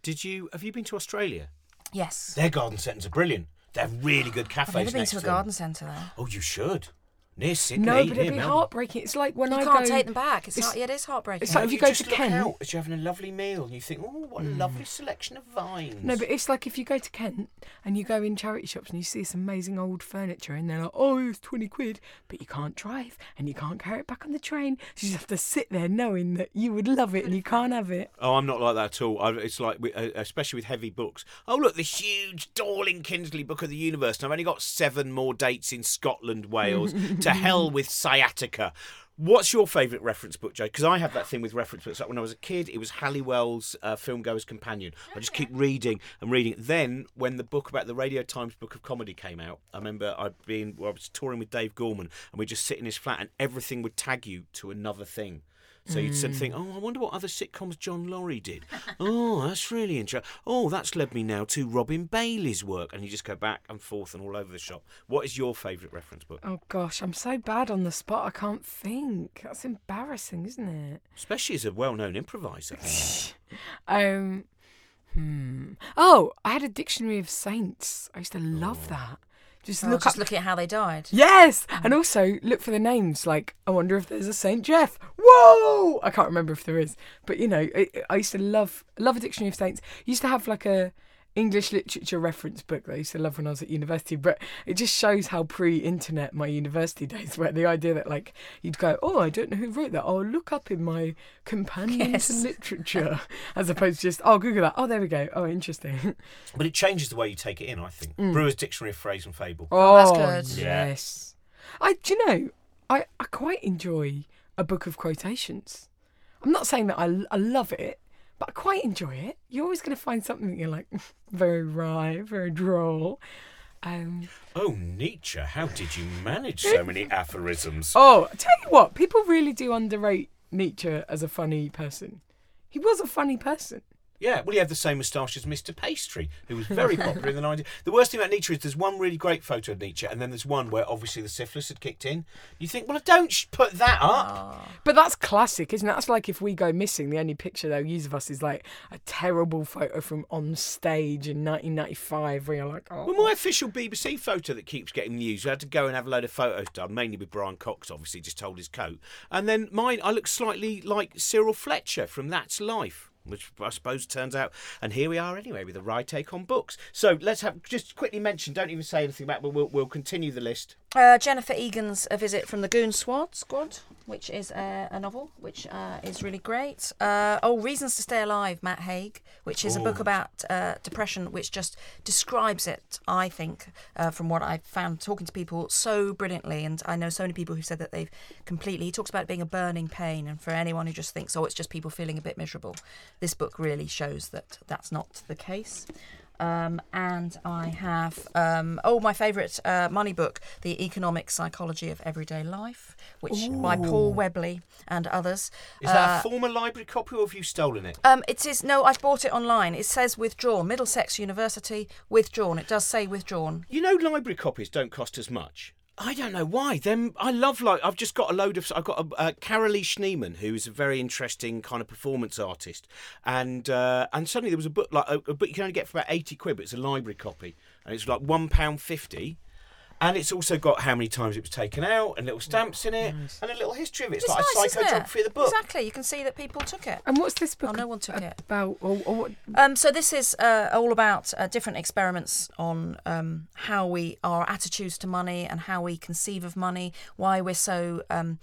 Did you? Have you been to Australia? Yes, Their garden centres are brilliant. They have really good cafes I've never been next to a garden centre though. Oh, you should. Near Sydney. no, but it'd be Melbourne. heartbreaking. It's like when You I can't go. take them back. It's, it's- not, yeah, it is heartbreaking. it's like if you go to Kent- out as you're having a lovely meal and you think, oh, what a lovely selection of vines. No, but it's like if you go to Kent and you go in charity shops and you see this amazing old furniture and they're like, oh, it's 20 quid, but you can't drive and you can't carry it back on the train. So you just have to sit there knowing that you would love it and you can't have it. Oh, I'm not like that at all. I, it's like, uh, especially with heavy books. Oh, look, this huge Dorling Kindersley Book of the Universe. And I've only got seven more dates in Scotland, Wales. to hell with sciatica. What's your favourite reference book, Joe? Because I have that thing with reference books. Like when I was a kid, it was Halliwell's uh, Filmgoer's Companion. I just keep reading and reading. Then, when the book about the Radio Times Book of Comedy came out, I remember I'd been, well, I was touring with Dave Gorman, and we'd just sit in his flat, and everything would tag you to another thing. So you'd sort of think, oh, I wonder what other sitcoms John Laurie did. oh, that's really interesting. Oh, that's led me now to Robin Bailey's work. And you just go back and forth and all over the shop. What is your favourite reference book? Oh gosh, I'm so bad on the spot, I can't think. That's embarrassing, isn't it? Especially as a well known improviser. Um, hmm. Oh, I had a dictionary of saints. I used to love that. Just Oh, look just up. looking at how they died. Yes, and mm. also look for the names. Like, I wonder if there's a Saint Jeff. Whoa! I can't remember if there is, but you know, I, I used to love love a dictionary of saints. used to have like a English literature reference book that I used to love when I was at university. But it just shows how pre-internet my university days were. The idea that like you'd go, oh, I don't know who wrote that. I'll look up in my companion Yes. to literature, as opposed to just, oh, Google that. Oh, there we go. Oh, interesting. but it changes the way you take it in, I think. Mm. Brewer's Dictionary of Phrase and Fable. Oh, oh that's good. Yeah. Yes. I do you know, I, I quite enjoy a book of quotations. I'm not saying that I, I love it, but I quite enjoy it. You're always going to find something that you're like, very wry, very droll. Um, Oh, Nietzsche, how did you manage so many aphorisms? oh, I tell you what, people really do underrate Nietzsche as a funny person. He was a funny person. Yeah, well, he had the same moustache as Mr. Pastry, who was very popular in the 90s. The worst thing about Nietzsche is there's one really great photo of Nietzsche, and then there's one where obviously the syphilis had kicked in. You think, well, don't put that up. Ah. But that's classic, isn't it? That's like if we go missing, the only picture they'll use of us is like a terrible photo from on stage in 1995 where you're like, oh. Well, my official BBC photo that keeps getting used, I had to go and have a load of photos done, mainly with Brian Cox, obviously, just told his coat. And then mine, I look slightly like Cyril Fletcher from That's Life. Which I suppose turns out. And here we are anyway with a right take on books. So let's have just quickly mention. Don't even say anything about, but we'll we'll continue the list. Uh, Jennifer Egan's A Visit from the Goon Squad, Squad which is a, a novel, which uh, is really great. Uh, oh, Reasons to Stay Alive, Matt Haig, which is a book about uh, depression, which just describes it, I think, uh, from what I've found talking to people so brilliantly. And I know so many people who said that they've completely, he talks about it being a burning pain. And for anyone who just thinks, oh, it's just people feeling a bit miserable, this book really shows that that's not the case. Um, and I have, um, oh, my favourite uh, money book, The Economic Psychology of Everyday Life, which by Paul Webley and others. Is that Uh, a former library copy, or have you stolen it? um, it is no, I've bought it online. It says withdrawn. Middlesex University withdrawn. It does say withdrawn. You know, library copies don't cost as much. I don't know why. Them, I love like I've just got a load of. I've got a uh, Carolee Schneemann, who's a very interesting kind of performance artist, and uh, and suddenly there was a book like a, a book you can only get for about eighty quid, but it's a library copy, and it's like one pound fifty. And it's also got how many times it was taken out, and little stamps in it, and a little history of it. It's, It's like nice, a isn't psychogeography of the book. Exactly. You can see that people took it. And what's this book Oh, no one took it. about? Or, or what? Um, so this is uh, all about uh, different experiments on um, how we our attitudes to money and how we conceive of money, why we're so um,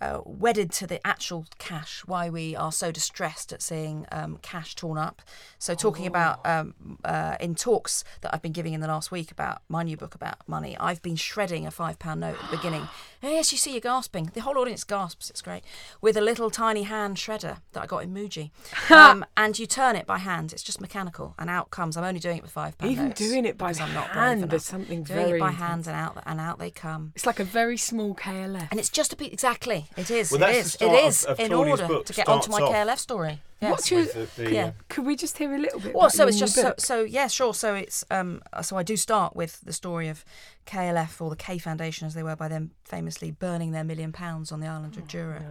uh, wedded to the actual cash, why we are so distressed at seeing um, cash torn up. So talking about um, uh, in talks that I've been giving in the last week about my new book about money, I've been shredding a five pound note at the beginning. Yes, you see you're gasping. The whole audience gasps. It's great with a little tiny hand shredder that I got in Muji, um, and you turn it by hand. It's just mechanical, and out comes. I'm only doing it with five pound Even doing it by because I'm not hand, there's something doing very it by intense. hand, and out and out they come. It's like a very small KLF. And it's just a bit exactly. It is. Well, it that's the is. start It of- of in Claudia's order book, to get onto my off. KLF story. Yes. What's your? The- the, Yeah. uh, Could we just hear a little bit? Well, so it's just so, so yeah, sure. So it's um so I do start with the story of KLF or the K Foundation as they were by them famously burning their million pounds on the island of Jura.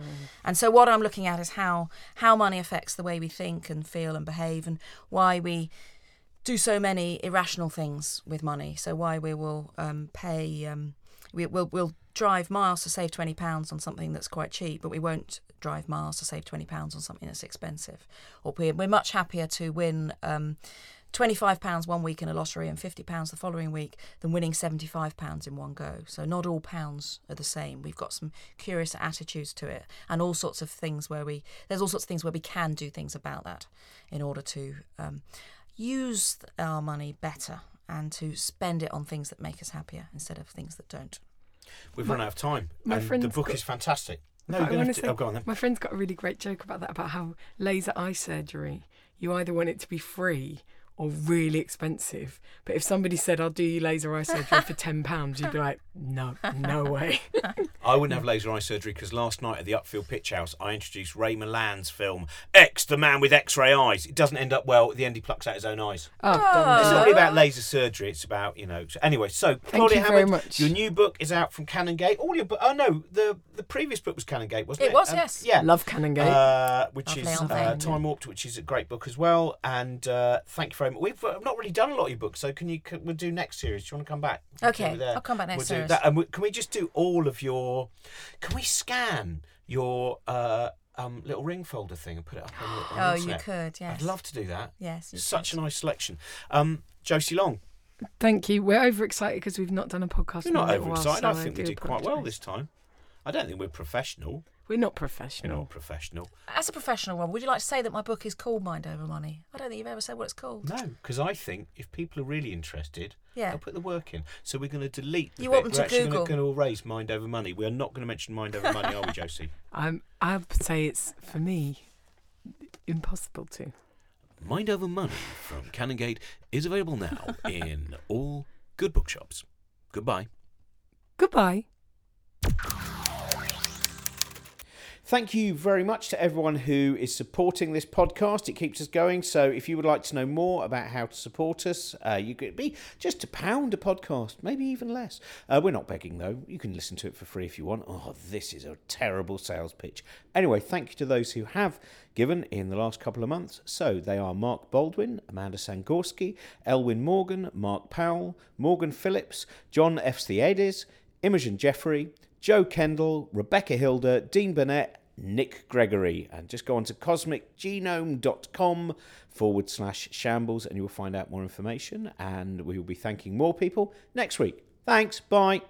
And so what I'm looking at is how how money affects the way we think and feel and behave and why we do so many irrational things with money. So why we will um, pay, um, we, we'll we'll drive miles to save twenty pounds on something that's quite cheap, but we won't drive miles to save twenty pounds on something that's expensive. Or we're, we're much happier to win. Um, £25 one week in a lottery and £50 the following week than winning £75 in one go. So, not all pounds are the same. We've got some curious attitudes to it and all sorts of things where we, there's all sorts of things where we can do things about that in order to um, use our money better and to spend it on things that make us happier instead of things that don't. We've run out of time, my and the book got- is fantastic. No, you're going to. Oh, say- Oh, go on then. My friend's got a really great joke about that, about how laser eye surgery, you either want it to be free or really expensive. But if somebody said, I'll do you laser eye surgery for £10, you'd be like, no, no way. I wouldn't have laser eye surgery because last night at the Upfield Pitch House, I introduced Ray Milland's film X, the man with X-ray eyes. It doesn't end up well. At the end, he plucks out his own eyes. Oh, It's not really about laser surgery. It's about you know. So anyway, so Claudia you very much. your new book is out from Canongate. All your book. Oh no, the the previous book was Canongate, wasn't it? It was, Um, yes. Yeah. Love Canongate. Uh, which Lovely is uh. Time Warped, which is a great book as well. And uh, thank you very much. We've uh, not really done a lot of your books, so can you? Can, we'll do next series. Do you want to come back? Okay, We're there. I'll come back next we'll do series. that. And we, can we just do all of your? Can we scan your uh, um, little ring folder thing and put it up on the, on the Oh, you could, yes. I'd love to do that. Yes, you Such could. a nice selection. Um, Josie Long, Thank you. We're overexcited because we've not done a podcast you're not little while, overexcited. so I think we do did quite well this time. I don't think we're professional. We're not We're professional. not professional. As a professional one, would you like to say that my book is called Mind Over Money? I don't think you've ever said what it's called. No, because I think if people are really interested, Yeah. they'll put the work in. So we're going to delete. The You bit. want them we're to actually Google. going to erase mind over money. We are not going to mention mind over money, are we, Josie? I'm, I would say it's, for me, impossible to. Mind Over Money from Canongate is available now in all good bookshops. Goodbye. Goodbye. Thank you very much to everyone who is supporting this podcast. It keeps us going. So, if you would like to know more about how to support us, uh, you could be just a pound a podcast, maybe even less. Uh, we're not begging though. You can listen to it for free if you want. Oh, this is a terrible sales pitch. Anyway, thank you to those who have given in the last couple of months. So they are Mark Baldwin, Amanda Sangorski, Elwin Morgan, Mark Powell, Morgan Phillips, John F. Theades, Imogen Jeffrey, Joe Kendall, Rebecca Hilder, Dean Burnett, Nick Gregory. And just go on to cosmicgenome.com forward slash shambles and you will find out more information. And we will be thanking more people next week. Thanks. Bye.